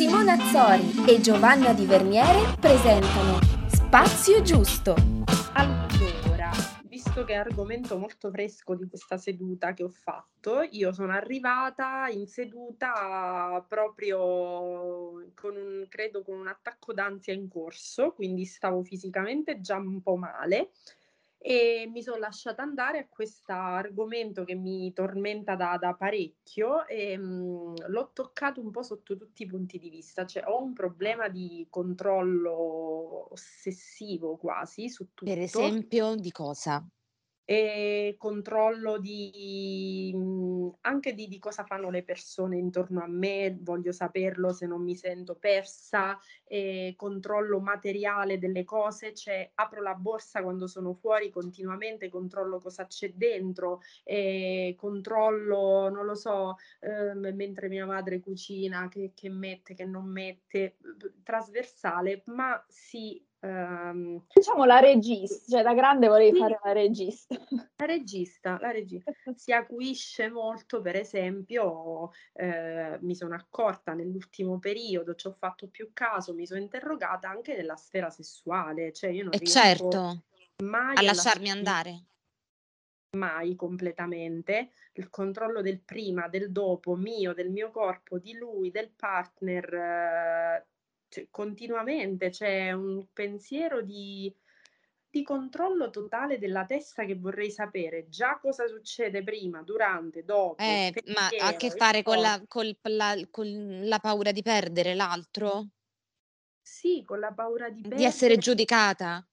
Simona Azzori e Giovanna Di Verniere presentano Spazio Giusto. Allora, visto che è argomento molto fresco di questa seduta che ho fatto, io sono arrivata in seduta proprio con un, credo, con un attacco d'ansia in corso, quindi stavo fisicamente già un po' male e mi sono lasciata andare a questo argomento che mi tormenta da, da parecchio e mh, mm, l'ho toccato un po' sotto tutti i punti di vista, cioè ho un problema di controllo ossessivo quasi su tutto. Per esempio, di cosa? E controllo di, mhmm, anche di, di, cosa fanno le persone intorno a me, voglio saperlo se non mi sento persa, e controllo materiale delle cose, cioè apro la borsa quando sono fuori continuamente, controllo cosa c'è dentro, controllo, non lo so, eh, mentre mia madre cucina, che, che mette, che non mette, trasversale, ma si Um, diciamo la regista, cioè da grande volevi sì, fare la regista. La regista, la regista si acuisce molto, per esempio, eh, mi sono accorta nell'ultimo periodo, ci ho fatto più caso, mi sono interrogata anche nella sfera sessuale, cioè io non e certo, mai a lasciarmi andare. Mai completamente, il controllo del prima, del dopo, mio, del mio corpo, di lui, del partner, eh, cioè, continuamente c'è un pensiero di, di controllo totale della testa che vorrei sapere già cosa succede prima, durante, dopo. Eh, ma ha a che fare con la, col, la, con la paura di perdere l'altro? Sì, con la paura di perdere. Di essere giudicata?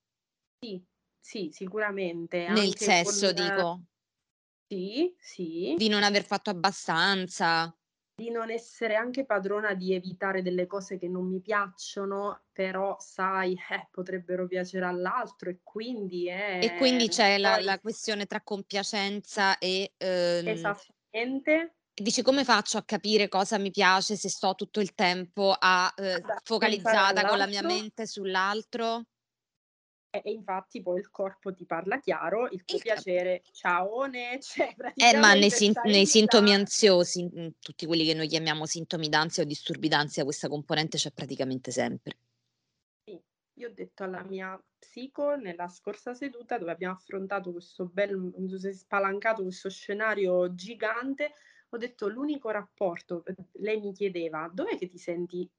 Sì, sì, sicuramente. Nel sesso, con... dico. Sì, sì. Di non aver fatto abbastanza di non essere anche padrona di evitare delle cose che non mi piacciono, però sai, eh, potrebbero piacere all'altro e quindi è... E quindi c'è la, la questione tra compiacenza e... Ehm, Esattamente. Dici come faccio a capire cosa mi piace se sto tutto il tempo a, eh, focalizzata con la mia mente sull'altro? E infatti poi il corpo ti parla chiaro, il tuo il piacere, ciaone, cioè Eh, ma nei, sin- nei sintomi ansiosi, tutti quelli che noi chiamiamo sintomi d'ansia o disturbi d'ansia, questa componente c'è praticamente sempre. Sì, io ho detto alla mia psico nella scorsa seduta dove abbiamo affrontato questo bel, si è spalancato questo scenario gigante, ho detto l'unico rapporto, lei mi chiedeva, dov'è che ti senti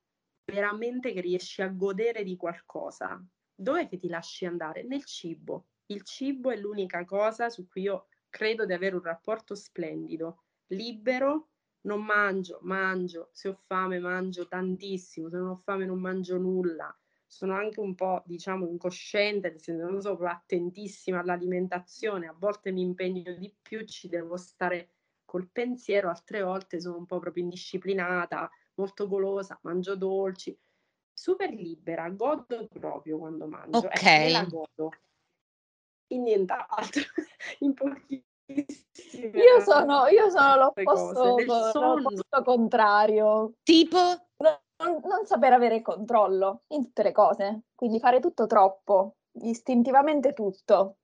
veramente che riesci a godere di qualcosa? Dove ti lasci andare? Nel cibo. Il cibo è l'unica cosa su cui io credo di avere un rapporto splendido, libero, non mangio, mangio, se ho fame mangio tantissimo, se non ho fame non mangio nulla. Sono anche un po', diciamo, incosciente, nel senso non sono attentissima all'alimentazione, a volte mi impegno di più, ci devo stare col pensiero, altre volte sono un po' proprio indisciplinata, molto golosa, mangio dolci super libera, godo proprio quando mangio. Ok. Eh, la godo. In nient'altro, in pochissime io sono, io sono l'opposto, l'opposto contrario. Tipo? Non, non saper avere controllo in tutte le cose, quindi fare tutto troppo, istintivamente tutto,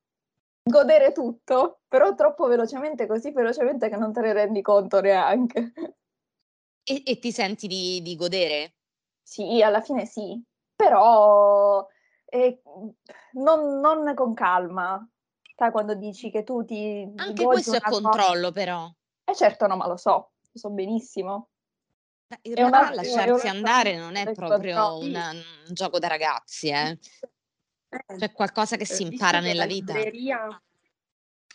godere tutto, però troppo velocemente, così velocemente che non te ne rendi conto neanche. E, e ti senti di, di godere? Sì, alla fine sì, però eh, non, non con calma. Sai quando dici che tu ti... Anche questo è controllo però. Eh certo, no, ma lo so, lo so benissimo. In realtà una, lasciarsi andare non è proprio un, un, gioco da ragazzi, eh. eh. C'è qualcosa che si impara nella vita. Libreria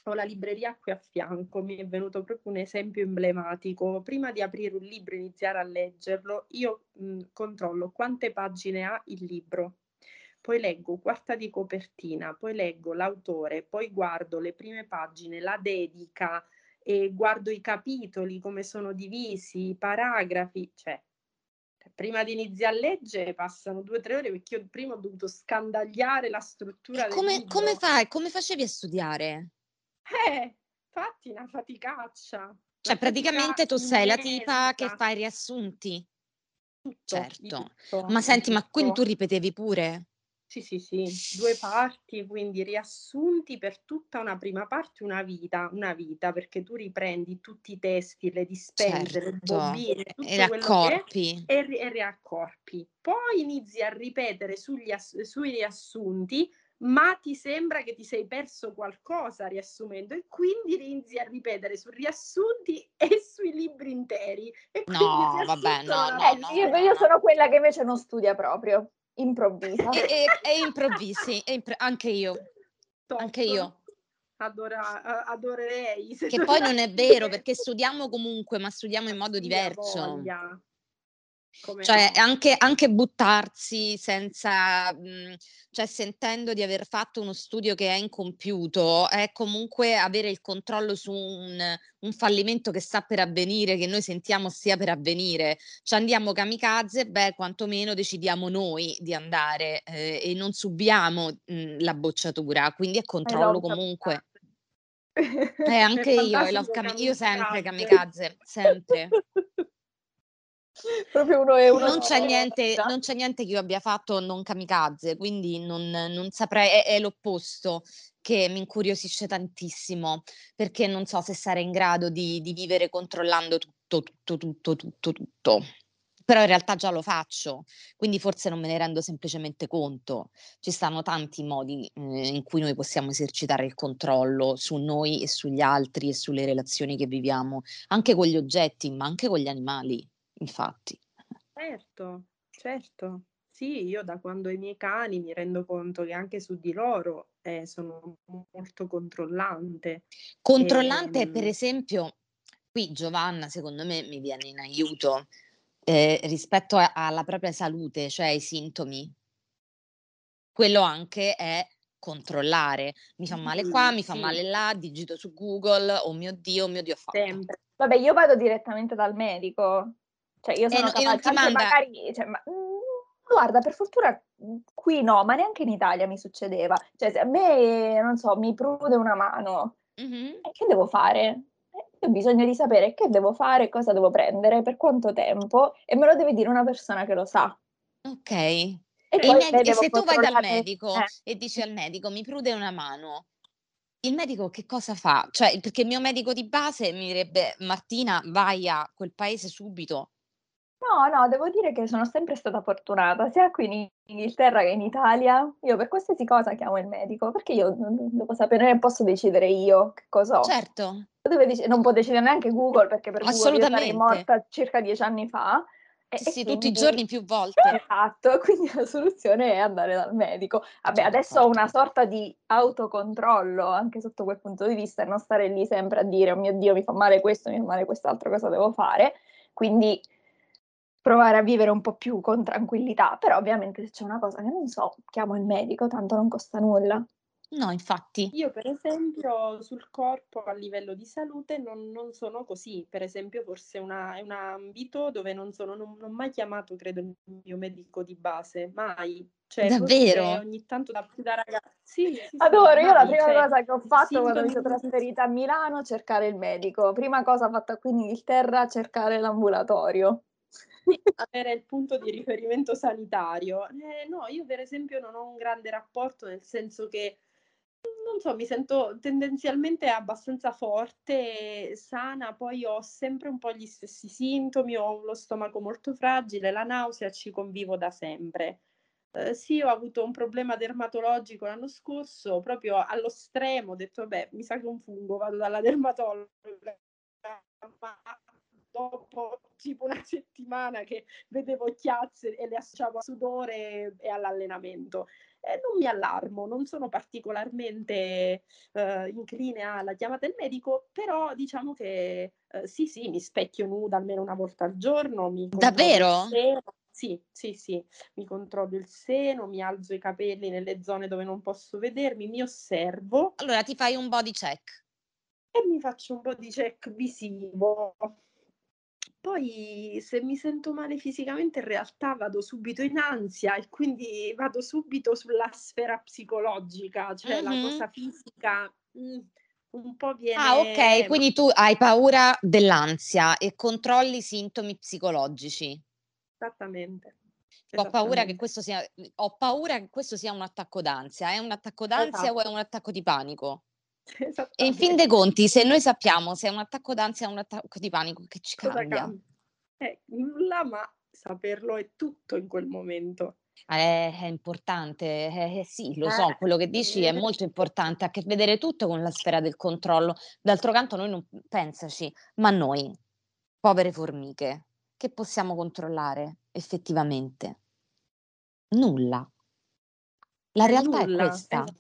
ho la libreria qui a fianco, mi è venuto proprio un esempio emblematico. Prima di aprire un libro e iniziare a leggerlo, io mh, controllo quante pagine ha il libro. Poi leggo quarta di copertina, poi leggo l'autore, poi guardo le prime pagine, la dedica, e guardo i capitoli, come sono divisi, i paragrafi, cioè prima di iniziare a leggere passano due o tre ore perché io prima ho dovuto scandagliare la struttura come, come fai? Come facevi a studiare? Eh, infatti una faticaccia. Cioè, praticamente tu sei la tipa che fa i riassunti. Tutto, certo. Tutto, ma senti, tutto. ma quindi tu ripetevi pure? Sì, sì, sì, due parti, quindi riassunti per tutta una prima parte, una vita, una vita, perché tu riprendi tutti i testi, le dispense, certo. le bobine, tutto e riaccorpi. È, e, e riaccorpi. Poi inizi a ripetere sugli, sui riassunti ma ti sembra che ti sei perso qualcosa riassumendo e quindi inizi a ripetere su riassunti e sui libri interi. E no, vabbè, no, no, no, io, io sono quella che invece non studia proprio, improvvisa. E, e, e improvvisi, e impro- anche io. Top. Anche io. Adora, adorerei. Che poi non è vero perché studiamo comunque, ma studiamo in modo diverso. Voglia. Come cioè anche, anche, buttarsi senza, mh, mhmm, cioè sentendo di aver fatto uno studio che è incompiuto, è comunque avere il controllo su un, un fallimento che sta per avvenire, che noi sentiamo stia per avvenire. Cioè andiamo kamikaze, beh, quantomeno decidiamo noi di andare eh, e non subiamo mh, mhmm, la bocciatura, quindi è controllo comunque. Eh, anche io, io sempre kamikaze, sempre. Proprio uno e uno. Non c'è, niente, non c'è niente che io abbia fatto non kamikaze, quindi non, non saprei, è, è, l'opposto che mi incuriosisce tantissimo, perché non so se sarei in grado di, di vivere controllando tutto, tutto, tutto, tutto, tutto. Però in realtà già lo faccio, quindi forse non me ne rendo semplicemente conto. Ci stanno tanti modi eh, in cui noi possiamo esercitare il controllo su noi e sugli altri e sulle relazioni che viviamo, anche con gli oggetti, ma anche con gli animali infatti. Certo, certo. Sì, io da quando ho i miei cani mi rendo conto che anche su di loro eh, sono molto controllante. Controllante, e, per ehm esempio, qui Giovanna secondo me mi viene in aiuto eh, rispetto a, alla propria salute, cioè ai sintomi. Quello anche è controllare. Mi fa male qua, mi fa sì. male là, digito su Google, oh mio Dio, oh mio Dio, fatto. Sempre. Vabbè, io vado direttamente dal medico, cioè io sono e, capace, manda... magari, cioè, ma, mhmm, guarda, per fortuna qui no, ma neanche in Italia mi succedeva. Cioè, se a me, non so, mi prude una mano, mm-hmm. che devo fare? Eh, io ho bisogno di sapere che devo fare, cosa devo prendere, per quanto tempo, e me lo deve dire una persona che lo sa. Ok. E, e, med- e se tu vai dal medico eh. e dici al medico mi prude una mano, il medico che cosa fa? Cioè, perché il mio medico di base mi direbbe Martina, vai a quel paese subito No, no, devo dire che sono sempre stata fortunata, sia qui in Inghilterra che in Italia. Io per qualsiasi cosa chiamo il medico, perché io non devo sapere, posso decidere io che cosa ho. Certo. Dec- non può decidere neanche Google, perché per Google io sarei morta circa dieci anni fa. E, sì, sì, tutti i giorni più volte. Esatto, quindi la soluzione è andare dal medico. Vabbè, adesso ho una sorta di autocontrollo anche sotto quel punto di vista e non stare lì sempre a dire, oh mio Dio, mi fa male questo, mi fa male quest'altro, cosa devo fare? Quindi provare a vivere un po' più con tranquillità, però ovviamente se c'è una cosa che non so, chiamo il medico, tanto non costa nulla. No, infatti. Io per esempio sul corpo a livello di salute non, non sono così, per esempio forse una, è un ambito dove non sono, non, non ho mai chiamato credo il mio medico di base, mai. Cioè, Davvero? Ogni tanto da, da ragazza. Sì, sì, Adoro, io la prima cioè, cosa che ho fatto quando mi sono trasferita a Milano, cercare il medico. Prima cosa fatta qui in Inghilterra, cercare l'ambulatorio avere il punto di riferimento sanitario. Eh, no, io per esempio non ho un grande rapporto, nel senso che non so, mi sento tendenzialmente abbastanza forte, sana, poi ho sempre un po' gli stessi sintomi, ho lo stomaco molto fragile, la nausea ci convivo da sempre. Eh, sì, ho avuto un problema dermatologico l'anno scorso, proprio allo stremo, ho detto, beh, mi sa che un fungo, vado dalla dermatologa, ma dopo tipo una settimana che vedevo chiazze e le associavo a sudore e all'allenamento. Eh, non mi allarmo, non sono particolarmente eh, incline alla chiamata del medico, però diciamo che eh, sì, sì, mi specchio nuda almeno una volta al giorno. Davvero? Sì, sì, sì, mi controllo il seno, mi alzo i capelli nelle zone dove non posso vedermi, mi osservo. Allora ti fai un body check. E mi faccio un body check visivo. Poi se mi sento male fisicamente in realtà vado subito in ansia e quindi vado subito sulla sfera psicologica, cioè la cosa fisica mh, un po' viene... Ah, ok, quindi tu hai paura dell'ansia e controlli i sintomi psicologici. Esattamente. Ho paura che Esattamente. questo sia ho paura che questo sia un attacco d'ansia. È un attacco d'ansia o è Esatto. un attacco di panico? E in fin dei conti, se noi sappiamo se è un attacco d'ansia o un attacco di panico, che ci Cosa cambia? cambia? Eh, nulla, ma saperlo è tutto in quel momento. Eh, è importante, eh, eh, sì, lo Eh, so, quello che dici è eh, molto importante, ha a che vedere tutto con la sfera del controllo. D'altro canto noi non pensaci, ma noi, povere formiche, che possiamo controllare effettivamente? Nulla. La È realtà è nulla, questa. esatto.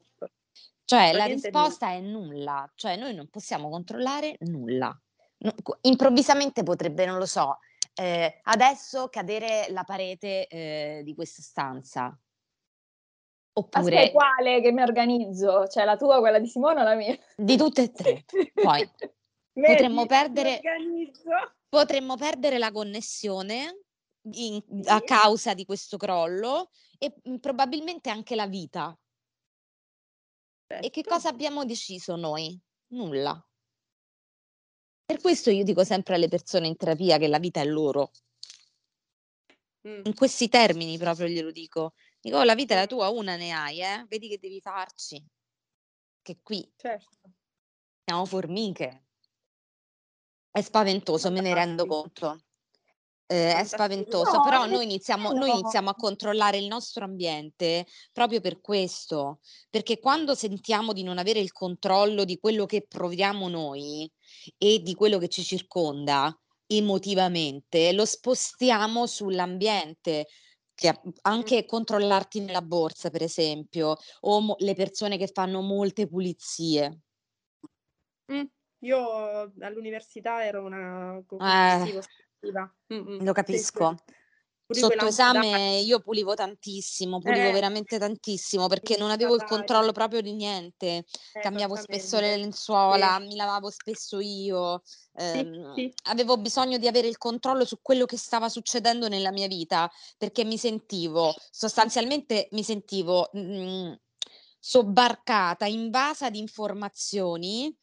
Cioè, la risposta è nulla, cioè noi non possiamo controllare nulla. Improvvisamente potrebbe, non lo so, ehm, adesso cadere la parete, ehm, di questa stanza. Aspetta, Oppure quale che mi organizzo? Cioè la tua, quella di Simone o la mia? Di tutte e 3. Poi potremmo Vedi, perdere potremmo perdere la connessione in a causa di questo crollo e, mhmm, probabilmente anche la vita. E che cosa abbiamo deciso noi? Nulla. Per questo io dico sempre alle persone in terapia che la vita è loro. Mh. In questi termini proprio glielo dico. Dico: "Oh, la vita è la tua, una ne hai, eh, vedi che devi farci." Che qui Certo. siamo formiche. È spaventoso, me ne rendo conto. Ehm, è Fantastico. spaventoso, No, però noi iniziamo noi iniziamo a controllare il nostro ambiente proprio per questo, perché quando sentiamo di non avere il controllo di quello che proviamo noi e di quello che ci circonda emotivamente, lo spostiamo sull'ambiente, che anche controllarti nella borsa, per esempio, o mo le persone che fanno molte pulizie. Mh. Io all'università ero una Eh. Ossessiva. Mh-mh. Lo Sì, sì. capisco. Pure quei Sotto esame lampadari. io pulivo tantissimo, pulivo Eh. veramente tantissimo, perché non avevo il controllo proprio di niente. Eh, Cambiavo spesso le lenzuola, Sì. mi lavavo spesso io, Sì, ehm, sì. avevo bisogno di avere il controllo su quello che stava succedendo nella mia vita, perché mi sentivo sostanzialmente mi sentivo, mhmm, sobbarcata, invasa di informazioni,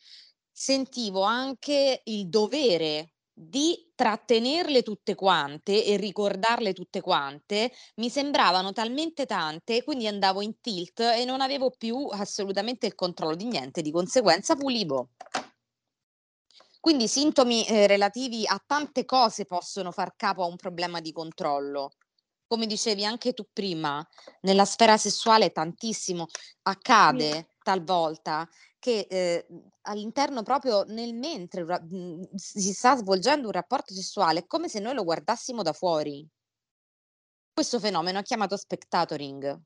sentivo anche il dovere di trattenerle tutte quante e ricordarle tutte quante, mi sembravano talmente tante, quindi andavo in tilt e non avevo più assolutamente il controllo di niente, di conseguenza pulivo. Quindi sintomi, ehm, relativi a tante cose possono far capo a un problema di controllo. Come dicevi anche tu prima, nella sfera sessuale tantissimo. Accade talvolta che, ehm, all'interno proprio nel mentre mhmm, si sta svolgendo un rapporto sessuale, è come se noi lo guardassimo da fuori. Questo fenomeno è chiamato spectatoring.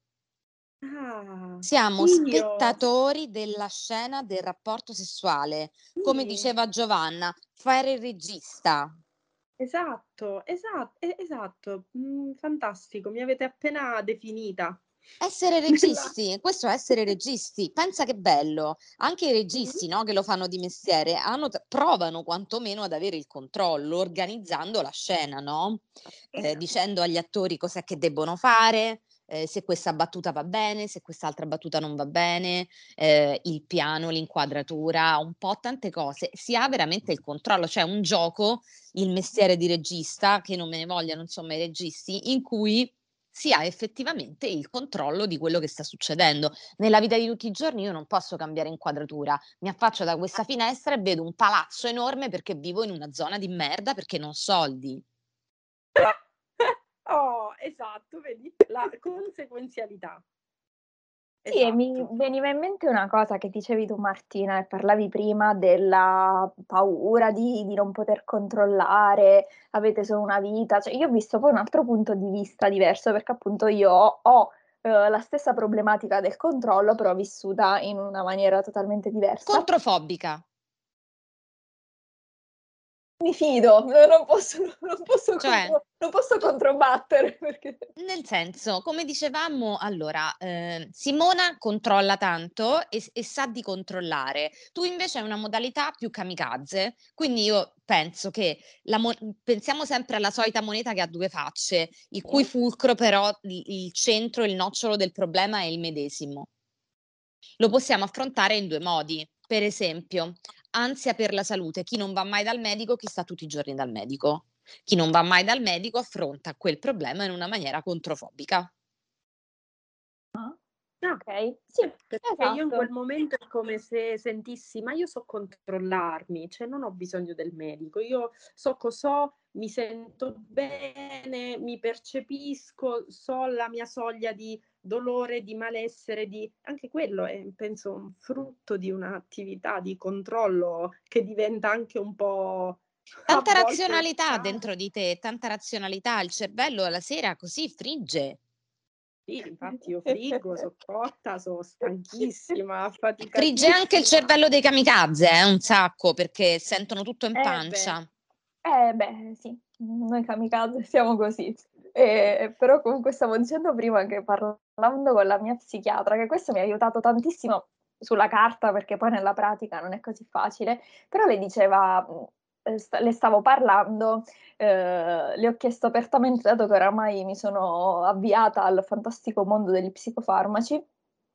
Ah, Siamo io spettatori della scena del rapporto sessuale. Come Sì. diceva Giovanna, fare il regista. Esatto, esa e esatto. Mhmm, fantastico, mi avete appena definita. Essere registi, questo è essere registi. Pensa che bello. Anche i registi, no, che lo fanno di mestiere, hanno provano quantomeno ad avere il controllo, organizzando la scena, no, ehm, dicendo agli attori cos'è che debbono fare, ehm, se questa battuta va bene, se quest'altra battuta non va bene, ehm, il piano, l'inquadratura, un po' tante cose. Si ha veramente il controllo, c'è un gioco, il mestiere di regista, che non me ne vogliano insomma i registi, in cui si ha effettivamente il controllo di quello che sta succedendo. Nella vita di tutti i giorni io non posso cambiare inquadratura, mi affaccio da questa finestra e vedo un palazzo enorme perché vivo in una zona di merda perché non ho soldi. Oh, esatto, vedi? La conseguenzialità. Sì, e mi Esatto. veniva in mente una cosa che dicevi tu Martina e parlavi prima della paura di di non poter controllare, avete solo una vita, cioè io ho visto poi un altro punto di vista diverso, perché appunto io ho ho, uhm, la stessa problematica del controllo, però vissuta in una maniera totalmente diversa. Controfobica. Mi fido, no non posso non posso Cioè contro non posso controbattere perché Nel senso, come dicevamo allora, ehm, Simona controlla tanto e e sa di controllare. Tu invece hai una modalità più kamikaze, quindi io penso che la mo pensiamo sempre alla solita moneta che ha 2 facce, il cui fulcro però i il centro, il nocciolo del problema è il medesimo. Lo possiamo affrontare in 2 modi. Per esempio, ansia per la salute, chi non va mai dal medico, chi sta tutti i giorni dal medico. Chi non va mai dal medico affronta quel problema in una maniera controfobica. Ah, ok, sì, Perché io in esatto. quel momento è come se sentissi, ma io so controllarmi, cioè non ho bisogno del medico, io so cosa ho, mi sento bene, mi percepisco, so la mia soglia di dolore, di malessere, di... anche quello è, penso, un frutto di un'attività di controllo che diventa anche un po' Tanta razionalità dentro di te, tanta razionalità. Il cervello alla sera così frigge. Sì, infatti io friggo, sono cotta, sono stanchissima, Frigge anche il cervello dei kamikaze, eh, un sacco, perché sentono tutto in Eh beh. pancia. Eh beh, sì, noi kamikaze siamo così. Eh, però comunque stavo dicendo prima che parlando con la mia psichiatra, che questo mi ha aiutato tantissimo sulla carta, perché poi nella pratica non è così facile, però le diceva, eh, le stavo parlando, eh, le ho chiesto apertamente, dato che oramai mi sono avviata al fantastico mondo degli psicofarmaci,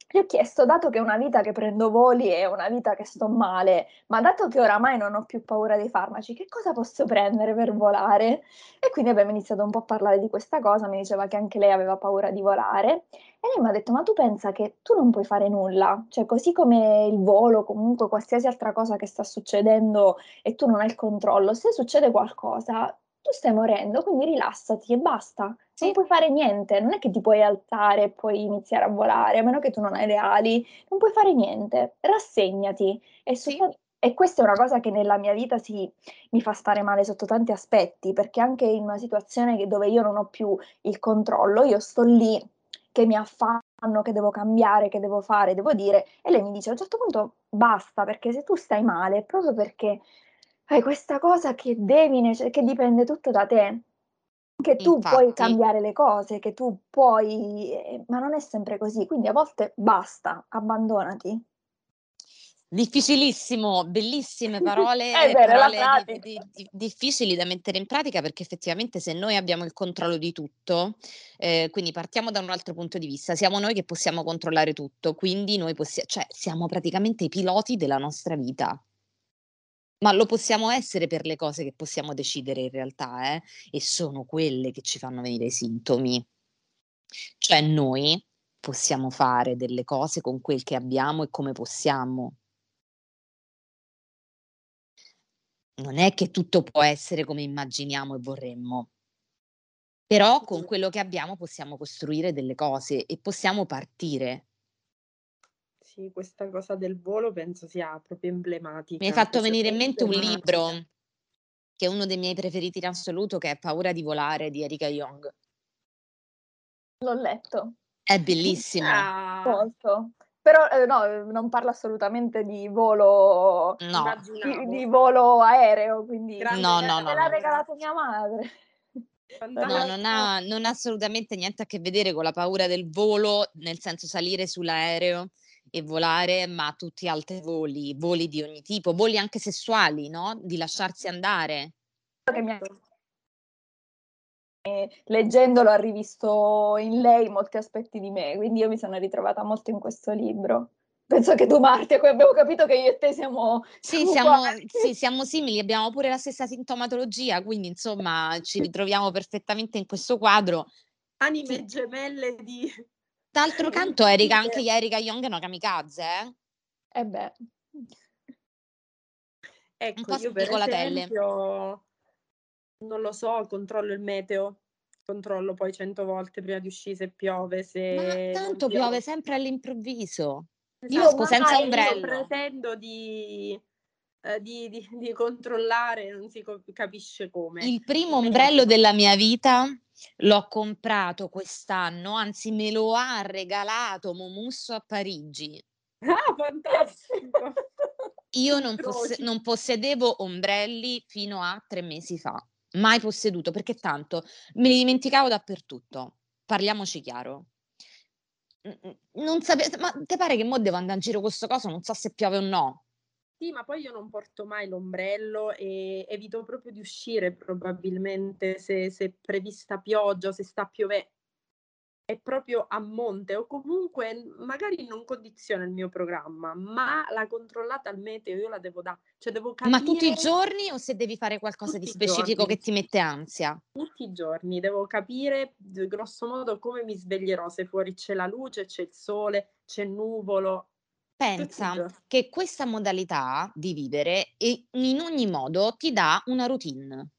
le ho chiesto, dato che è una vita che prendo voli e una vita che sto male, ma dato che oramai non ho più paura dei farmaci, che cosa posso prendere per volare? E quindi abbiamo iniziato un po' a parlare di questa cosa, mi diceva che anche lei aveva paura di volare e lei mi ha detto, ma tu pensa che tu non puoi fare nulla, cioè così come il volo, comunque qualsiasi altra cosa che sta succedendo e tu non hai il controllo, se succede qualcosa, tu stai morendo, quindi rilassati e basta. Sì. Non puoi fare niente, non è che ti puoi alzare e puoi iniziare a volare, a meno che tu non hai le ali, non puoi fare niente, rassegnati. E, Sì. sotto- e questa è una cosa che nella mia vita si, mi fa stare male sotto tanti aspetti, perché anche in una situazione che- dove io non ho più il controllo, io sto lì che mi affanno, che devo cambiare, che devo fare, devo dire, e lei mi dice a un certo punto basta, perché se tu stai male è proprio perché hai questa cosa che devi, che dipende tutto da te che tu puoi Infatti. cambiare le cose, che tu puoi, eh, ma non è sempre così, quindi a volte basta, abbandonati. Difficilissimo, bellissime parole, È vero, parole di- di- di- difficili da mettere in pratica perché effettivamente se noi abbiamo il controllo di tutto, eh, quindi partiamo da un altro punto di vista, siamo noi che possiamo controllare tutto, quindi noi possiamo, cioè siamo praticamente i piloti della nostra vita. Ma lo possiamo essere per le cose che possiamo decidere in realtà, eh? E sono quelle che ci fanno venire i sintomi. Cioè noi possiamo fare delle cose con quel che abbiamo e come possiamo. Non è che tutto può essere come immaginiamo e vorremmo. Però con quello che abbiamo possiamo costruire delle cose e possiamo partire. Sì, questa cosa del volo penso sia proprio emblematica. Mi hai fatto venire in mente un libro che è uno dei miei preferiti in assoluto, che è Paura di volare di Erika Young. L'ho letto È bellissimo. Ah, molto, però eh, no, non parla assolutamente di volo, No, di, di volo aereo, quindi Grande no, me no, me no, l'ha no. regalato mia madre. No, non ha, non ha assolutamente niente a che vedere con la paura del volo, nel senso salire sull'aereo e volare, ma tutti altri voli, voli di ogni tipo, voli anche sessuali, no? Di lasciarsi andare. mi ha leggendolo ha rivisto in lei molti aspetti di me, quindi io mi sono ritrovata molto in questo libro. Penso che tu, Marti, qui abbiamo capito che io e te siamo, Sì, siamo siamo, uguali. sì, siamo simili, abbiamo pure la stessa sintomatologia, quindi insomma ci ritroviamo perfettamente in questo quadro. Anime Sì. gemelle di... D'altro canto, Erika, anche Erika Young è una kamikaze, eh? Eh beh, Ecco, po' io per esempio, non lo so, controllo il meteo, controllo poi cento volte prima di uscire se piove, Ma se non tanto piove piove. sempre all'improvviso. Io Esatto, esco senza e io ombrello. pretendo di, eh, di, di- di controllare, non si capisce come. Il primo ombrello della mia vita l'ho comprato quest'anno, anzi me lo ha regalato Momusso a Parigi. Ah, fantastico! Io non, Incroci. non possedevo ombrelli fino a tre mesi fa, mai posseduto, perché tanto me li dimenticavo dappertutto. Parliamoci chiaro. Non sape- ma te pare che mo devo andare in giro con questo coso, non so se piove o no. Sì, ma poi io non porto mai l'ombrello e evito proprio di uscire probabilmente se, se è prevista pioggia o se sta piovendo. è proprio a monte o comunque magari non condiziona il mio programma, ma la controllata al meteo io la devo dare, cioè devo capire... Ma tutti i giorni o se devi fare qualcosa di specifico che ti mette ansia? Tutti i giorni, devo capire grosso modo come mi sveglierò, se fuori c'è la luce, c'è il sole, c'è nuvolo. Pensa che questa modalità di vivere in ogni modo ti dà una routine.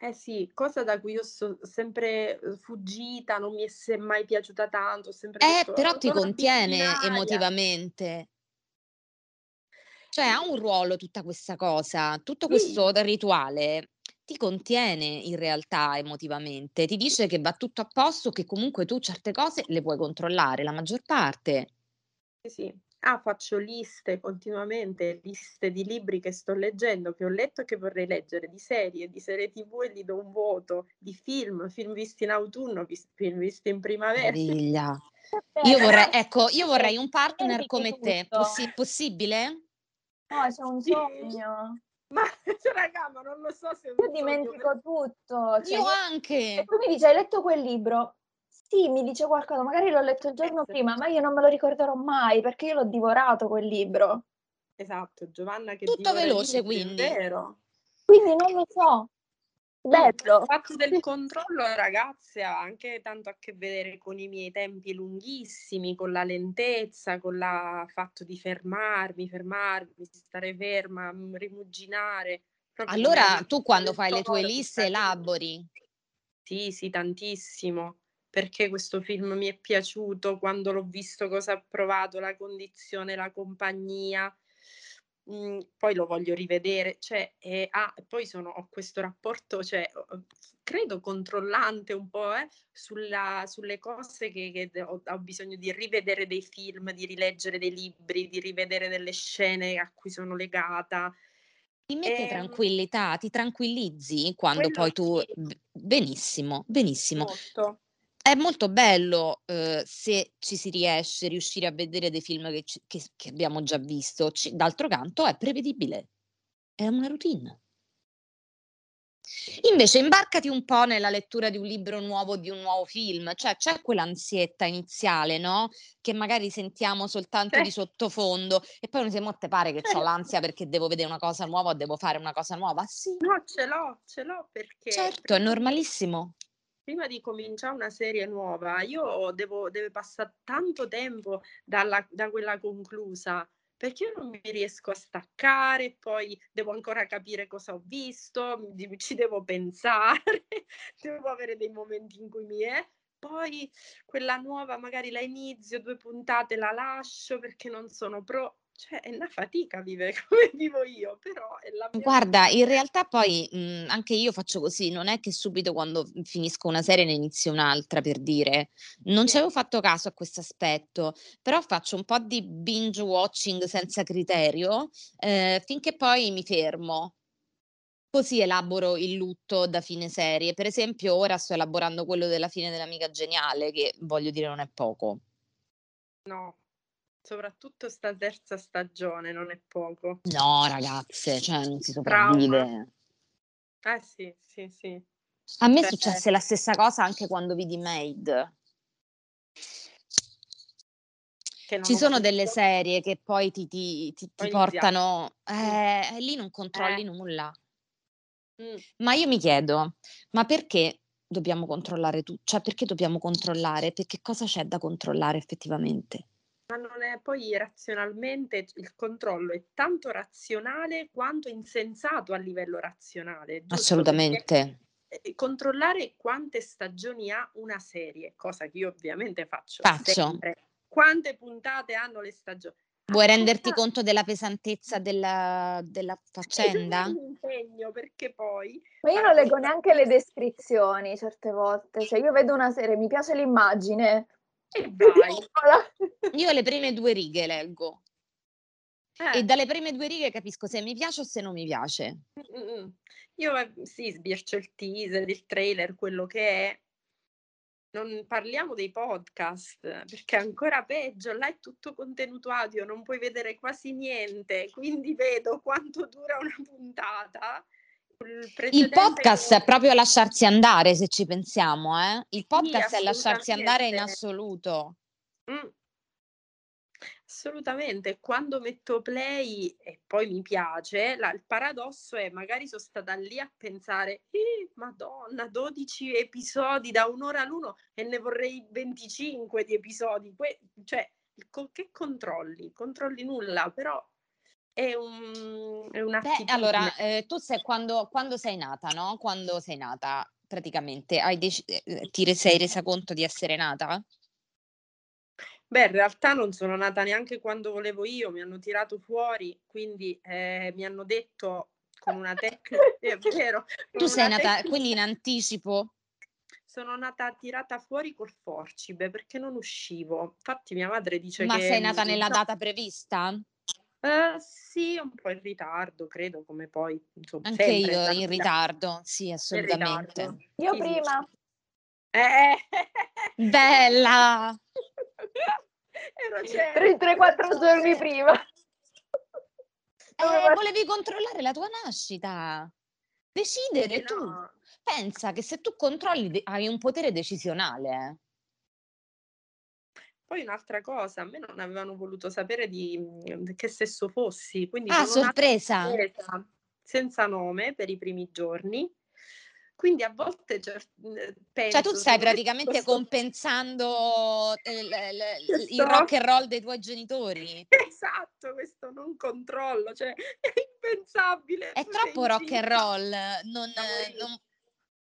Eh sì, cosa da cui io sono sempre uhm, fuggita, non mi è mai piaciuta tanto, ho sempre Eh, detto: però ti "Sono contiene abitudinaria". emotivamente. Cioè ha un ruolo tutta questa cosa, tutto Sì. questo rituale ti contiene in realtà emotivamente, ti dice che va tutto a posto, che comunque tu certe cose le puoi controllare, la maggior parte. Sì, sì. Ah, faccio liste continuamente, liste di libri che sto leggendo, che ho letto e che vorrei leggere, di serie, di serie TV e gli do un voto, di film, film visti in autunno, vis film visti in primavera. Meraviglia. Io vorrei ecco, io vorrei un partner come te. Possi possibile? No, c'è un Sì. sogno. Ma cioè raga, ma non lo so se Io sogno, dimentico per tutto. Cioè Io io e anche. tu mi dici: "Hai letto quel libro?" Sì, mi dice qualcosa, magari l'ho letto il giorno prima, ma io non me lo ricorderò mai perché io l'ho divorato quel libro. Esatto, Giovanna che Tutto veloce è quindi. vero. Quindi non lo so. Bello. il fatto del controllo ragazze ha anche tanto a che vedere con i miei tempi lunghissimi, con la lentezza, con la fatto di fermarmi, fermarmi, stare ferma, rimuginare, Allora il tu quando fai le tue liste elabori. Sì, sì, tantissimo. Perché questo film mi è piaciuto, quando l'ho visto cosa ha provato, la condizione, la compagnia. Mhmm, poi lo voglio rivedere, cioè, ehm, ah, poi sono ho questo rapporto, cioè, credo controllante un po', eh, sulla sulle cose che che ho ho bisogno di rivedere dei film, di rileggere dei libri, di rivedere delle scene a cui sono legata. Ti mette Ehm tranquillità, ti tranquillizzi quando poi tu sì. benissimo, benissimo. Molto. È molto bello, uhm, se ci si riesce, riuscire a vedere dei film che ci che che abbiamo già visto. C d'altro canto è prevedibile. È una routine. Invece imbarcati un po' nella lettura di un libro nuovo, di un nuovo film, cioè c'è quell'ansietta iniziale, no, che magari sentiamo soltanto di Cer sottofondo e poi uno dice: "Mo' te pare che c'ho Certo. l'ansia perché devo vedere una cosa nuova o devo fare una cosa nuova?" Sì. No, ce l'ho, ce l'ho perché Certo, è di normalissimo. Prima di comincià una serie nuova io devo deve passa tanto tempo dalla da quella conclusa, perché io non mi riesco a staccare, poi devo ancora capire cosa ho visto, ci devo pensare, devo avere dei momenti in cui mi eh, poi quella nuova magari la inizio, 2 puntate la lascio perché non sono pro cioè è 'na fatica vivere come vivo io, però è la mia Guarda, in eh. realtà poi, mhmm, anche io faccio così, non è che subito quando, finisco una serie ne inizio un'altra, per dire. Non ci Sì. avevo fatto caso a questo aspetto, però faccio un po' di binge watching senza criterio, ehm, finché poi mi fermo. Così elaboro il lutto da fine serie. Per esempio ora sto elaborando quello della fine dell'Amica Geniale, che voglio dire non è poco. No, soprattutto 'sta terza stagione non è poco. No ragazze, cioè non si Trauma. sopravvive. Eh sì, sì, sì. A me Cioè successe la stessa cosa anche quando vidi non Ci sono delle serie che poi ti ti ti ti portano eh, e lì non controlli Eh. nulla. Mh. Ma io mi chiedo: ma perché dobbiamo controllare tu cioè perché dobbiamo controllare? Perché cosa c'è da controllare effettivamente? Ma non è poi razionalmente il controllo è tanto razionale quanto insensato a livello razionale, giusto? Perché, Assolutamente. ehm, controllare quante stagioni ha una serie, cosa che io ovviamente faccio Faccio. sempre. Quante puntate hanno le stagio a Vuoi renderti conto della pesantezza della della faccenda? un impegno perché poi Ma io non leggo neanche le descrizioni certe volte, cioè io vedo una serie, mi piace l'immagine E e vai. Io le prime 2 righe leggo. E Eh. dalle prime 2 righe capisco se mi piace o se non mi piace. Io ehm, sì, sbircio il teaser, il trailer, quello che è. Non parliamo dei podcast, perché è ancora peggio, là è tutto contenuto audio, non puoi vedere quasi niente, quindi vedo quanto dura una puntata Il podcast è proprio lasciarsi andare, se ci pensiamo, eh? Il podcast sì, è lasciarsi andare in assoluto. Mm. Assolutamente, quando metto play e poi mi piace, la, il paradosso è magari sono stata lì a pensare, eh, madonna, 12 episodi da un'ora l'uno e ne vorrei 25 di episodi, que- cioè che controlli? Controlli nulla, però è un, è Beh, allora, eh, tu sei quando, quando, sei nata, no? Quando sei nata, praticamente, hai dec- eh, ti sei resa conto di essere nata? Beh, in realtà non sono nata neanche quando volevo io, mi hanno tirato fuori, quindi eh, mi hanno detto con una tecnica, è vero. Tu sei nata tecnica, quindi in anticipo? Sono nata tirata fuori col forcibe perché non uscivo. Infatti mia madre dice Ma che... Ma sei nata nella data prevista? Uh, sì, un po' in ritardo, credo, come poi insomma, Anche io in ritardo, sì, assolutamente. Ritardo. Io sì, prima. Eh. Bella! Ero 3-4 giorni prima. Eh, volevi controllare la tua nascita. Decidere eh, tu. No. Pensa che se tu controlli hai un potere decisionale. Poi un'altra cosa, a me non avevano voluto sapere di mhmm, che sesso fossi, quindi ah, sorpresa. senza nome per i primi giorni. Quindi a volte cioè, penso, cioè tu stai praticamente questo... compensando il, il, il, rock and roll dei tuoi genitori. Esatto, questo non controllo, cioè è impensabile. È troppo rock and roll, non, non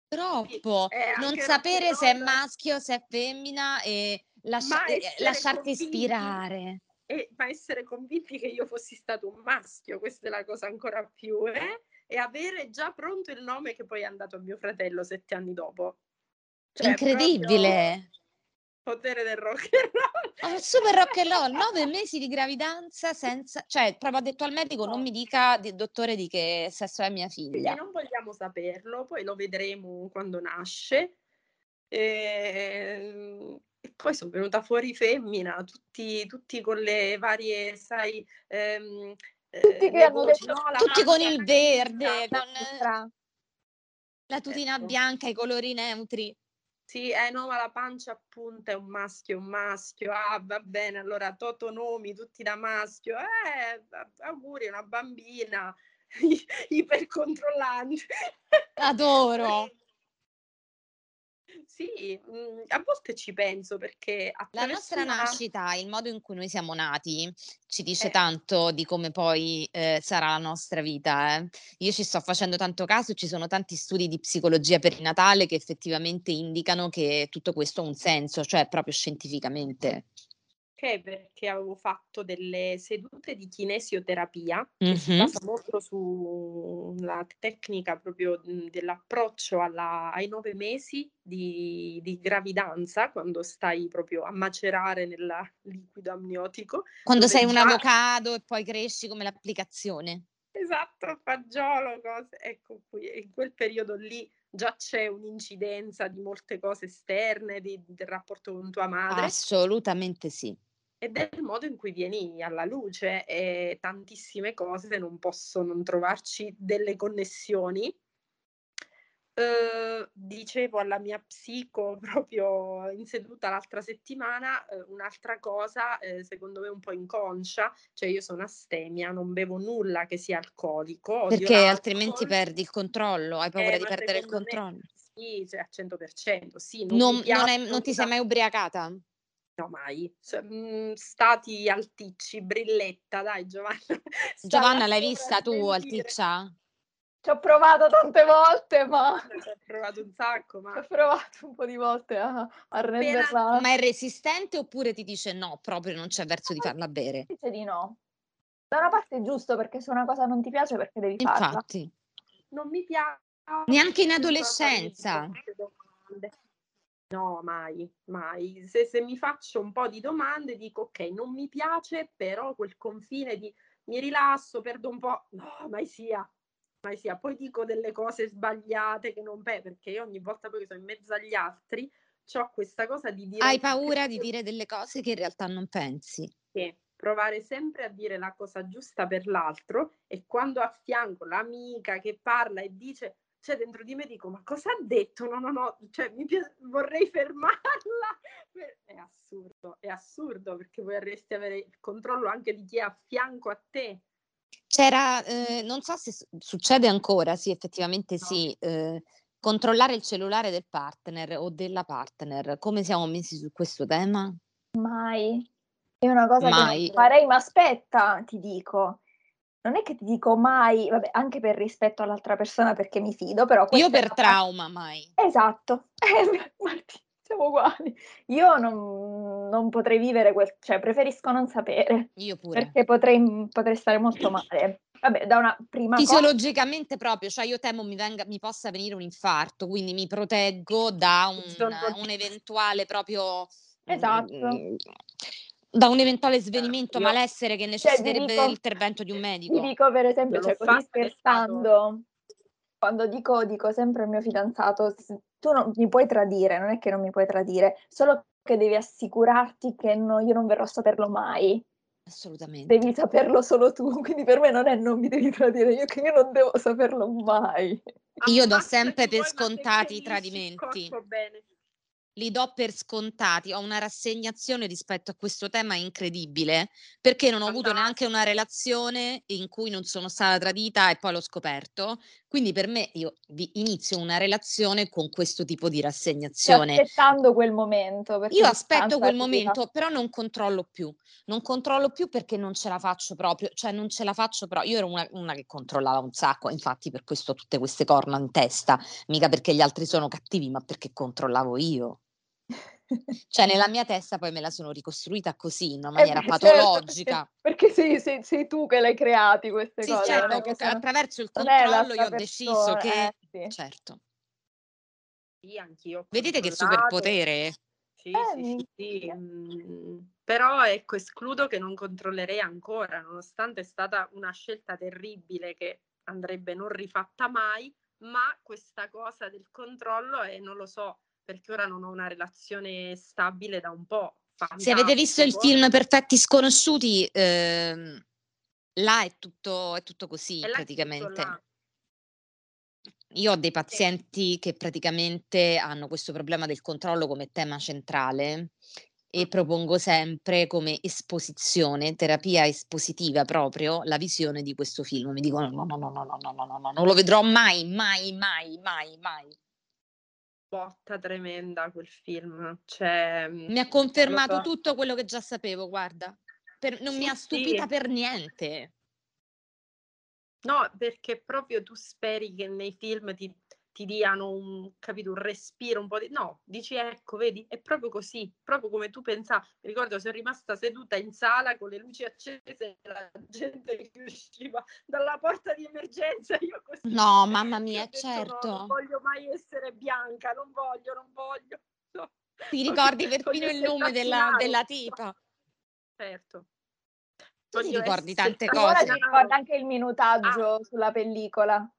troppo, non sapere se è maschio, se è femmina e Lascia- eh, lasciarti convinti, ispirare. E, ma essere convinti che io fossi stato un maschio, questa è la cosa ancora più, eh? E avere già pronto il nome che poi è andato a mio fratello sette anni dopo. Cioè, Incredibile! Potere del rock and roll. Oh, super rock and roll, nove mesi di gravidanza senza, cioè proprio ha detto al medico no. non mi dica dottore di che sesso è mia figlia. E non vogliamo saperlo, poi lo vedremo quando nasce. E ehm, e poi sono venuta fuori femmina, tutti, tutti con le varie, sai, ehm, tutti, eh, voci, detto, no, tutti con il verde, con la tutina ecco. bianca, i colori neutri. Sì, eh no, ma la pancia appunto è un maschio, un maschio. Ah, va bene, allora Toto nomi, tutti da maschio. Eh, auguri, una bambina ipercontrollante. Adoro. Sì, mhmm, a volte ci penso perché La nostra una nascita, il modo in cui noi siamo nati, ci dice Eh. tanto di come poi, ehm, sarà la nostra vita, eh. Io ci sto facendo tanto caso, ci sono tanti studi di psicologia perinatale che effettivamente indicano che tutto questo ha un senso, cioè proprio scientificamente perché? Perché avevo fatto delle sedute di kinesioterapia che mm-hmm. si basa molto sulla tecnica proprio mhmm, dell'approccio alla, ai nove mesi di, di, gravidanza, quando stai proprio a macerare nel liquido amniotico. Quando sei già... un avocado e poi cresci come l'applicazione. Esatto, fagiolo, cose. Ecco qui, in quel periodo lì già c'è un'incidenza di molte cose esterne, di, del rapporto con tua madre. Assolutamente sì e del modo in cui vieni alla luce e tantissime cose non possono non trovarci delle connessioni. Uh, dicevo alla mia psico proprio in seduta l'altra settimana uh, un'altra cosa uh, secondo me un po' inconscia cioè io sono astemia non bevo nulla che sia alcolico perché altrimenti perdi il controllo hai paura di perdere il controllo me, sì cioè, al 100% sì non, non, non, è, non ti sei mai ubriacata? No, mai. Cioè, mhmm, stati alticci, brilletta, dai Giovanna. Giovanna l'hai vista tu alticcia? Ci ho provato tante volte, ma... Ci ho provato un sacco, ma... Ci ho provato un po' di volte a, a renderla... Ma è resistente oppure ti dice no, proprio non c'è verso di farla bere? Dice di no. Da una parte è giusto, perché se una cosa non ti piace, perché devi farla. Infatti. Non mi piace. Neanche in adolescenza. No, mai, mai. Se, se mi faccio un po' di domande dico ok, non mi piace, però quel confine di mi rilasso, perdo un po', no, mai sia, mai sia. Poi dico delle cose sbagliate che non pe, perché io ogni volta poi che sono in mezzo agli altri ho questa cosa di dire... Hai paura di dire delle cose che in realtà non pensi. Sì, provare sempre a dire la cosa giusta per l'altro e quando a fianco l'amica che parla e dice cioè dentro di me dico ma cosa ha detto? No, no, no, cioè mi pi- vorrei fermarla. È assurdo, è assurdo perché vorresti avere il controllo anche di chi è a fianco a te. C'era, eh, non so se succede ancora, sì, effettivamente no. sì, eh, controllare il cellulare del partner o della partner. Come siamo messi su questo tema? Mai. È una cosa mai. che farei, ma aspetta, ti dico non è che ti dico mai, vabbè, anche per rispetto all'altra persona perché mi fido, però... Io per una... trauma mai. Esatto, Marti, siamo uguali. Io non, non, potrei vivere quel... cioè preferisco non sapere. Io pure. Perché potrei, potrei stare molto male. Vabbè, da una prima Fisiologicamente cosa... proprio, cioè io temo mi, venga, mi possa venire un infarto, quindi mi proteggo da un, un eventuale proprio... Esatto. Da un eventuale svenimento, Io, malessere che cioè, necessiterebbe cioè, l'intervento di un medico. Ti dico per esempio, cioè, così scherzando, quando dico, dico sempre al mio fidanzato, tu non mi puoi tradire, non è che non mi puoi tradire, solo che devi assicurarti che no, io non verrò a saperlo mai. Assolutamente. Devi saperlo solo tu, quindi per me non è non mi devi tradire, io che io non devo saperlo mai. Io do sempre per scontati i tradimenti. Bene li do per scontati, ho una rassegnazione rispetto a questo tema incredibile, perché non ho avuto neanche una relazione in cui non sono stata tradita e poi l'ho scoperto. Quindi per me io inizio una relazione con questo tipo di rassegnazione. aspettando quel momento. Io aspetto quel momento, però non controllo più. Non controllo più perché non ce la faccio proprio, cioè non ce la faccio però. Io ero una, una che controllava un sacco, infatti per questo ho tutte queste corna in testa, mica perché gli altri sono cattivi, ma perché controllavo io. Cioè, nella mia testa poi me la sono ricostruita così, in una maniera eh, patologica. Certo, perché, perché sei, sei, sei, tu che l'hai creati queste sì, cose. Certo, sono... attraverso il controllo io ho deciso che... Eh, sì. Certo. Sì, anch'io. Vedete che superpotere? Sì, eh, sì, sì, mm, però ecco, escludo che non controllerei ancora, nonostante è stata una scelta terribile che andrebbe non rifatta mai, ma questa cosa del controllo è, non lo so, perché ora non ho una relazione stabile da un po'. Se avete visto il film Perfetti Sconosciuti, ehm, là è tutto, è tutto così è praticamente. Io ho dei pazienti che praticamente hanno questo problema del controllo come tema centrale e propongo sempre come esposizione, terapia espositiva proprio, la visione di questo film. Mi dicono no, no, no, no, no, no, no, no, non lo vedrò mai, mai, mai, mai, mai botta tremenda quel film. Cioè, mi ha confermato so. tutto quello che già sapevo, guarda. Per, non sì, mi ha stupita sì. per niente. No, perché proprio tu speri che nei film ti ti diano un, capito, un respiro, un po' di... No, dici ecco, vedi, è proprio così, proprio come tu pensavi. Mi ricordo, sono rimasta seduta in sala con le luci accese e la gente che usciva dalla porta di emergenza. Io così... No, mamma mia, detto, certo. No, non voglio mai essere bianca, non voglio, non voglio. No. Ti ricordi perfino il nome della, della tipa? Certo. Tu ti ricordi tante cose. Ora ti ricordi anche il minutaggio ah. sulla pellicola.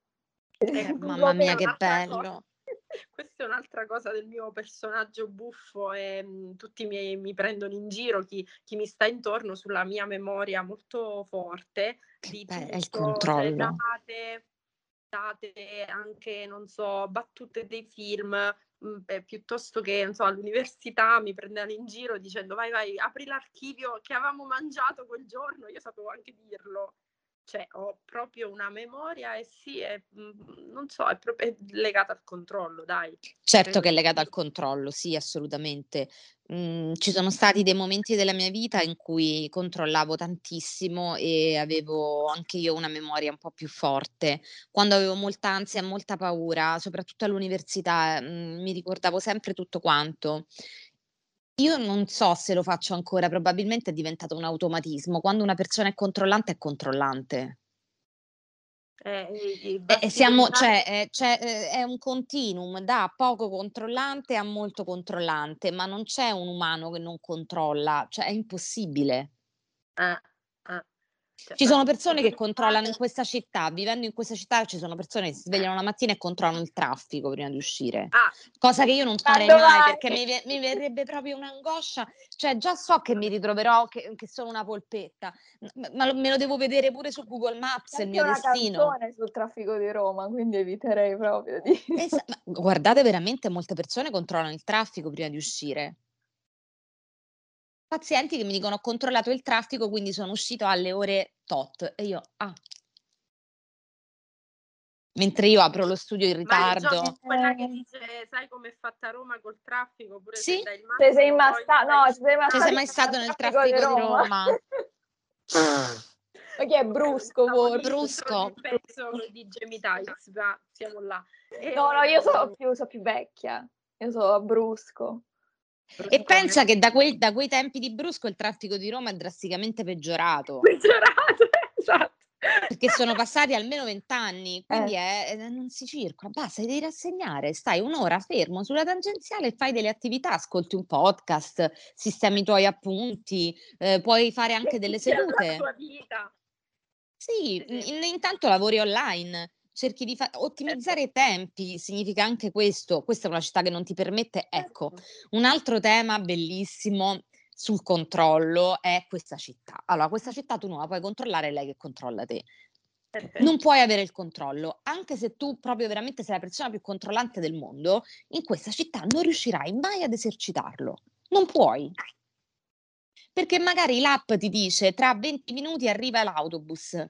Eh, mamma mia, che bello. Questa è un'altra cosa del mio personaggio buffo e mh, mhmm, tutti mi, mi, prendono in giro, chi, chi, mi sta intorno, sulla mia memoria molto forte di Beh, tutto, il controllo. Date, date, anche, non so, battute dei film, mh, mhmm, beh, piuttosto che, non so, all'università mi prendevano in giro dicendo vai, vai, apri l'archivio che avevamo mangiato quel giorno, io sapevo anche dirlo cioè ho proprio una memoria e sì, è, mhmm, non so, è proprio legata al controllo, dai. Certo che è legata al controllo, sì, assolutamente. Mhmm, ci sono stati dei momenti della mia vita in cui controllavo tantissimo e avevo anche io una memoria un po' più forte. Quando avevo molta ansia, molta paura, soprattutto all'università, mhmm, mi ricordavo sempre tutto quanto io non so se lo faccio ancora, probabilmente è diventato un automatismo. Quando una persona è controllante, è controllante. Eh, eh, siamo, cioè, eh, cioè, eh, è un continuum da poco controllante a molto controllante, ma non c'è un umano che non controlla, cioè è impossibile. Cioè, Ci sono persone che controllano in questa città, vivendo in questa città ci sono persone che si svegliano la mattina e controllano il traffico prima di uscire. Ah, Cosa che io non farei mai perché mi, mi verrebbe proprio un'angoscia, cioè già so che mi ritroverò che, che sono una polpetta, ma ma me lo devo vedere pure su Google Maps, C'è il mio una destino. canzone sul traffico di Roma, quindi eviterei proprio di... Esa- guardate, veramente molte persone controllano il traffico prima di uscire. Pazienti che mi dicono ho controllato il traffico, quindi sono uscito alle ore tot. E io, ah. Mentre io apro lo studio in ma ritardo. Giovi, quella che dice sai com'è fatta Roma col traffico, pure Sì. se il Se sei massimo, no, se sei Cioè, sei Stato mai stato nel traffico traffico di Roma. Roma? Ma che è brusco forse? Brusco. Penso con di Tights, ma siamo là. E- No, no, io sono più, so più vecchia. Io sono a Brusco. E pensa che da quei, da quei tempi di Brusco il traffico di Roma è drasticamente peggiorato. peggiorato, esatto. perché sono passati almeno vent'anni, quindi Eh. è- non si circola, basta, devi rassegnare, stai un'ora fermo sulla tangenziale e fai delle attività, ascolti un podcast, sistemi i tuoi appunti, eh, puoi fare anche delle C'è la sedute. tua vita. Sì. in- intanto lavori online, cerchi di fa- ottimizzare i tempi, significa anche questo, questa è una città che non ti permette, ecco, Certo. un altro tema bellissimo sul controllo è questa città. Allora, questa città tu non la puoi controllare, è lei che controlla te. Perfetto. Non puoi avere il controllo, anche se tu proprio veramente sei la persona più controllante del mondo, in questa città non riuscirai mai ad esercitarlo. Non puoi. Perché magari l'app ti dice tra 20 minuti arriva l'autobus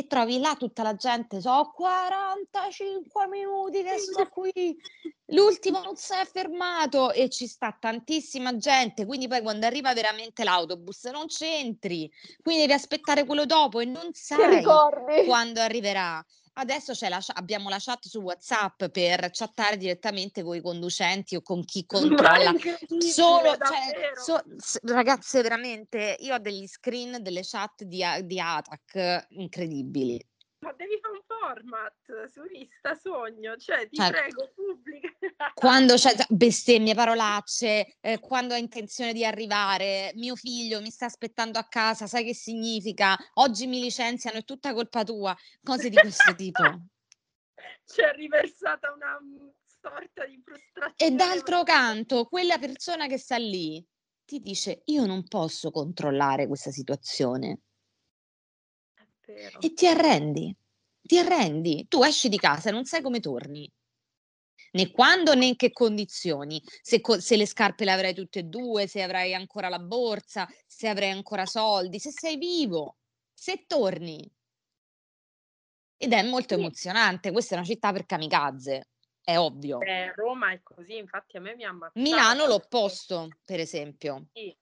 e trovi là tutta la gente, so 45 minuti che sto qui, l'ultimo non si è fermato e ci sta tantissima gente, quindi poi quando arriva veramente l'autobus non c'entri, quindi devi aspettare quello dopo e non sai quando arriverà. Adesso c'è la abbiamo la chat su WhatsApp per chattare direttamente con i conducenti o con chi controlla. Solo, cioè, so- ragazze, veramente, io ho degli screen delle chat di, di ATAC incredibili. Ma devi fare un format su Insta Sogno, cioè ti Cioè, prego, pubblica. Quando c'è bestemmie, parolacce, eh, quando ha intenzione di arrivare, mio figlio mi sta aspettando a casa, sai che significa? Oggi mi licenziano, è tutta colpa tua, cose di questo tipo. C'è riversata una mm, sorta di frustrazione. E d'altro canto, quella persona che sta lì ti dice: Io non posso controllare questa situazione. Vero. E ti arrendi, ti arrendi. Tu esci di casa e non sai come torni. Né quando né in che condizioni. Se, co- se le scarpe le avrai tutte e due, se avrai ancora la borsa, se avrai ancora soldi, se sei vivo, se torni. Ed è molto Sì. emozionante. Questa è una città per kamikaze, è ovvio. Eh, Roma è così, infatti a me mi ha ammazzato. Milano l'opposto, per esempio. Sì.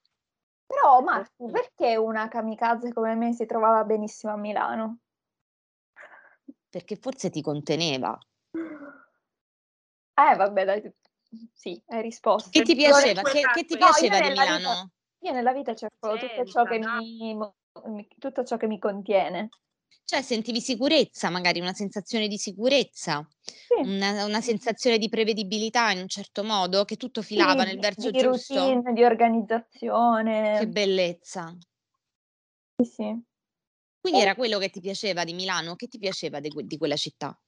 Però, Marti, perché una kamikaze come me si trovava benissimo a Milano? Perché forse ti conteneva. Eh, vabbè, dai, sì, hai risposto. Che ti piaceva? Che, che ti quella- No, piaceva di nella vita- Milano? Io nella vita cerco tutto ciò mi- tutto ciò che mi contiene. Cioè sentivi sicurezza, magari una sensazione di sicurezza, Sì. una, una sensazione di prevedibilità in un certo modo, che tutto filava Sì, nel di- verso di giusto. routine, di organizzazione. Che bellezza. Sì, sì. Quindi Eh. era quello che ti piaceva di Milano? Che ti piaceva di, di quella città?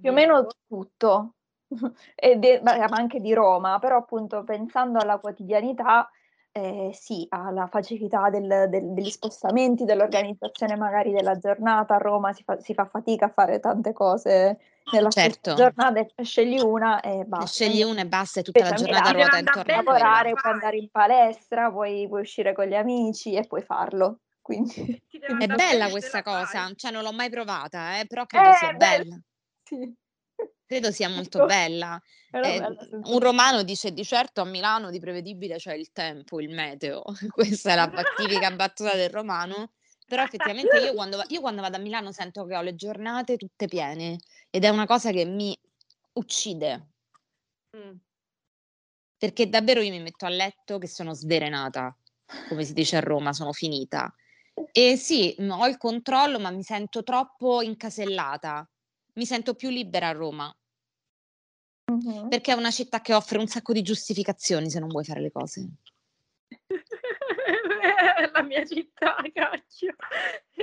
Più o meno tutto. E de- ma anche di Roma, però appunto pensando alla quotidianità, eh, sì, alla facilità del- del- degli spostamenti, dell'organizzazione magari della giornata. A Roma si fa, si fa fatica a fare tante cose nella Certo. giornata, scegli una e basta. Scegli una e basta e tutta la Invece a giornata Milano ruota intorno a lavorare, puoi andare in palestra, puoi, puoi uscire con gli amici e puoi farlo. Quindi È bella questa la cosa, cioè non l'ho mai provata, eh, però credo Eh, sia bella. bella. sì. Credo sia molto Ecco, bella. Eh, un romano dice di certo a Milano di prevedibile c'è il tempo, il meteo. Questa è la tipica battuta del romano. Però effettivamente io quando, io quando vado a Milano sento che ho le giornate tutte piene ed è una cosa che mi uccide. Mm. Perché davvero io mi metto a letto che sono sverenata, come si dice a Roma, sono finita. E sì, ho il controllo, ma mi sento troppo incasellata. Mi sento più libera a Roma, Mhm. perché è una città che offre un sacco di giustificazioni se non vuoi fare le cose. nella mia città, cacchio.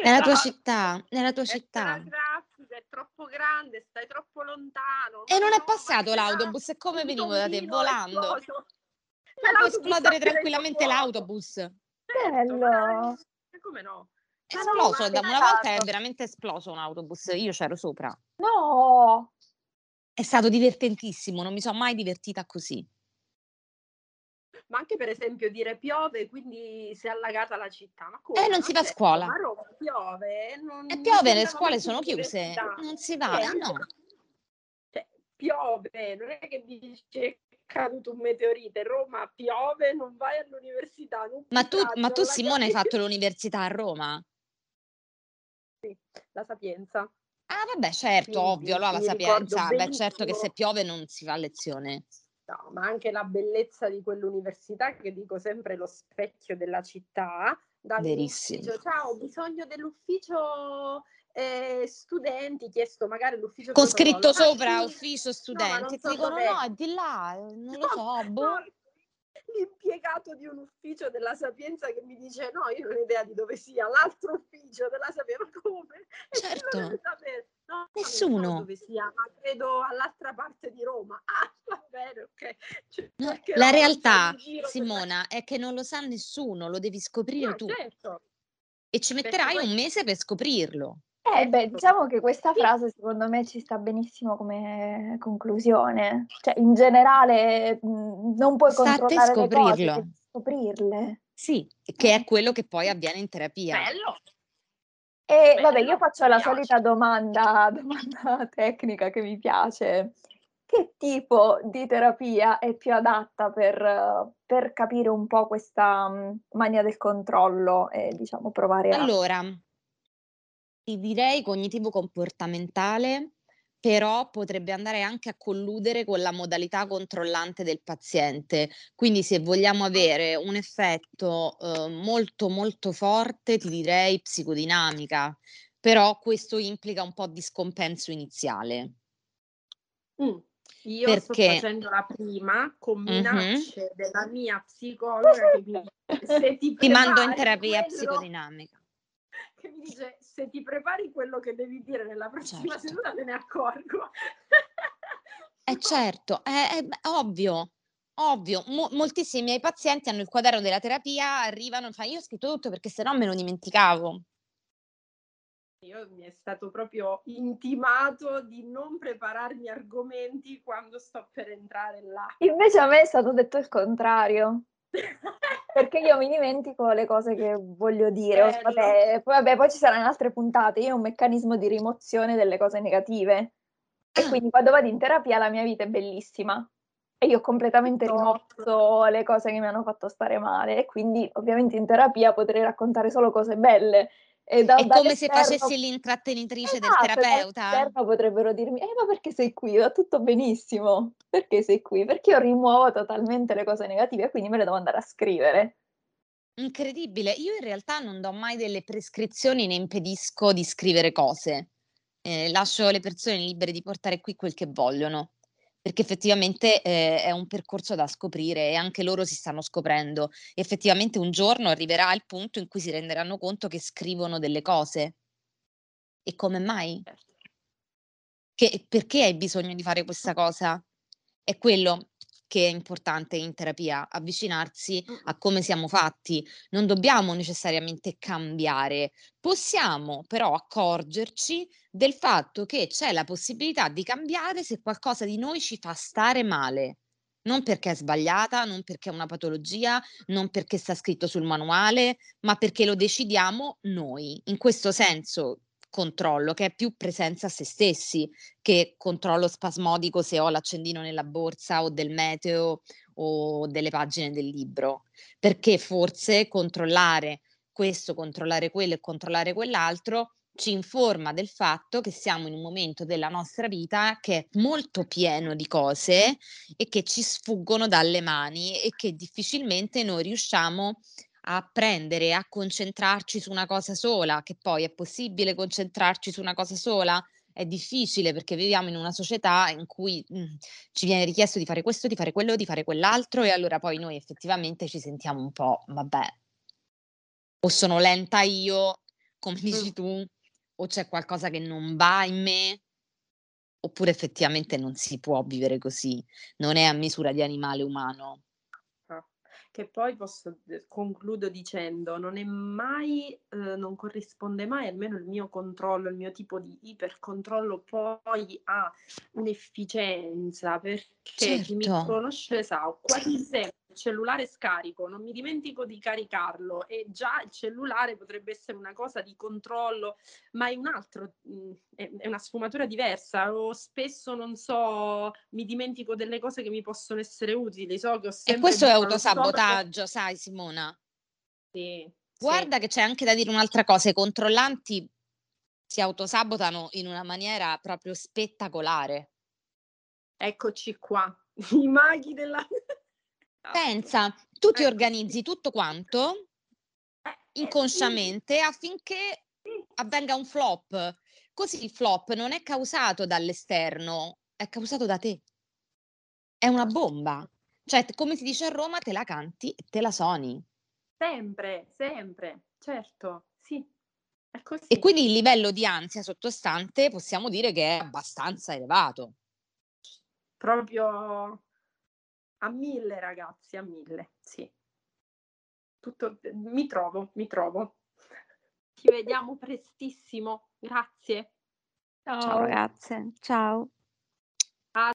Nella tua Esatto. città, nella tua E città. Grazie, sei troppo grande, stai troppo lontano. E non è no, passato che l'autobus, e come venivo da te? Volando. esploso. Ma può esplodere tranquillamente l'autobus. Certo, Bello. ma come no? È no, esploso, da una volta è veramente esploso un autobus, io c'ero sopra. No, È stato divertentissimo, non mi sono mai divertita così. Ma anche per esempio dire piove, quindi si è allagata la città. Ma come? Eh, non Ma si va a scuola. Ma a Roma piove e non E non piove, le scuole sono chiuse, non si va, Eh, eh no. cioè, piove, non è che dici è caduto un meteorite, Roma piove, non vai all'università. Non Ma tu, ma tu Simone hai fatto l'università a Roma? La Sapienza. Ah, vabbè, certo, Quindi ovvio. Allora la Sapienza, beh, certo che se piove non si va a lezione. No, ma anche la bellezza di quell'università, che dico sempre lo specchio della città, Verissimo. ciao, ho bisogno dell'ufficio eh, studenti, chiesto magari l'ufficio Con scritto Ah, sopra sì. ufficio No, studenti, non e ti dicono dov'è. no, è di là, non lo No, so, boh. no, l'impiegato di un ufficio della Sapienza che mi dice no, io non ho idea di dove sia, l'altro ufficio della Sapienza, ma come? Certo. No, non so Nessuno. dove sia, ma credo all'altra parte di Roma. Ah, va bene, ok. Cioè, No, La realtà, giro per Simona, è che non lo sa nessuno, lo devi scoprire No, tu certo. e ci Perché metterai poi- un mese per scoprirlo. Eh beh, Certo. diciamo che questa frase secondo me ci sta benissimo come conclusione. Cioè, in generale, mh, non puoi Sta a te controllare le cose, scoprirlo. scoprirle. Sì, che è quello che poi avviene in terapia. Bello. E Bello, vabbè, io faccio la solita domanda, domanda tecnica che mi piace. Che tipo di terapia è più adatta per, per capire un po' questa mania del controllo e diciamo provare a... Allora, ti direi cognitivo-comportamentale, però potrebbe andare anche a colludere con la modalità controllante del paziente. Quindi se vogliamo avere un effetto eh, molto molto forte, ti direi psicodinamica, però questo implica un po' di scompenso iniziale. Mm. Io sto Perché? facendo la prima con Mhm. minacce della mia psicologa che mi dice se ti, Ti mando in terapia quello- psicodinamica. che mi dice se ti prepari quello che devi dire nella prossima Certo. seduta me ne accorgo. Eh certo, è, è b- ovvio, ovvio. Mo- moltissimi miei pazienti hanno il quaderno della terapia, arrivano e fanno io ho scritto tutto perché sennò me lo dimenticavo. Io mi è stato proprio intimato di non prepararmi argomenti quando sto per entrare là. Invece a me è stato detto il contrario. Perché io mi dimentico le cose che voglio dire. Bello. Vabbè, poi, vabbè, poi ci saranno altre puntate. Io ho un meccanismo di rimozione delle cose negative. E quindi quando vado in terapia la mia vita è bellissima. E io ho completamente Top. rimosso le cose che mi hanno fatto stare male. E quindi ovviamente in terapia potrei raccontare solo cose belle. E da, È come se facessi l'intrattenitrice del Esatto, terapeuta. dall'esterno potrebbero dirmi, eh ma perché sei qui? Va tutto benissimo. Perché sei qui? Perché io rimuovo totalmente le cose negative e quindi me le devo andare a scrivere. Incredibile. Io in realtà non do mai delle prescrizioni né impedisco di scrivere cose. Eh, lascio le persone libere di portare qui quel che vogliono, perché effettivamente eh, è un percorso da scoprire e anche loro si stanno scoprendo. Effettivamente un giorno arriverà il punto in cui si renderanno conto che scrivono delle cose. E come mai? Che, perché hai bisogno di fare questa cosa? È quello che è importante in terapia, avvicinarsi a come siamo fatti. Non dobbiamo necessariamente cambiare, possiamo però accorgerci del fatto che c'è la possibilità di cambiare se qualcosa di noi ci fa stare male. Non perché è sbagliata, non perché è una patologia, non perché sta scritto sul manuale, ma perché lo decidiamo noi. In questo senso, controllo, che è più presenza a se stessi che controllo spasmodico se ho l'accendino nella borsa o del meteo o delle pagine del libro, perché forse controllare questo, controllare quello e controllare quell'altro ci informa del fatto che siamo in un momento della nostra vita che è molto pieno di cose e che ci sfuggono dalle mani e che difficilmente noi riusciamo a prendere, a concentrarci su una cosa sola, che poi è possibile concentrarci su una cosa sola? È difficile perché viviamo in una società in cui mh, ci viene richiesto di fare questo, di fare quello, di fare quell'altro e allora poi noi effettivamente ci sentiamo un po', vabbè, o sono lenta io, come dici Mh. tu, o c'è qualcosa che non va in me, oppure effettivamente non si può vivere così, non è a misura di animale umano. Che poi posso d concludo dicendo, non è mai uhm, non corrisponde mai, almeno il mio controllo, il mio tipo di ipercontrollo poi ha un'efficienza, perché chi mi Certo. conosce sa, quasi sempre cellulare scarico, non mi dimentico di caricarlo e già il cellulare potrebbe essere una cosa di controllo, ma è un altro mhmm, è una sfumatura diversa o spesso, non so, mi dimentico delle cose che mi possono essere utili. So che ho E sempre questo è autosabotaggio, sai Simona. Sì, sì. Guarda che c'è anche da dire un'altra cosa, i controllanti si autosabotano in una maniera proprio spettacolare. Eccoci qua, i maghi della Pensa, tu ti Ecco, organizzi tutto quanto Eh, eh, inconsciamente affinché avvenga un flop. Così il flop non è causato dall'esterno, è causato da te. È una bomba. Cioè, come si dice a Roma, te la canti e te la suoni. Sempre, sempre, certo, sì, è E quindi il livello di ansia sottostante possiamo dire che è abbastanza elevato. Proprio a 1000 ragazzi, a 1000, sì. Tutto mi trovo, mi trovo. Ci vediamo prestissimo. Grazie. Ciao Ciao. ragazze, ciao.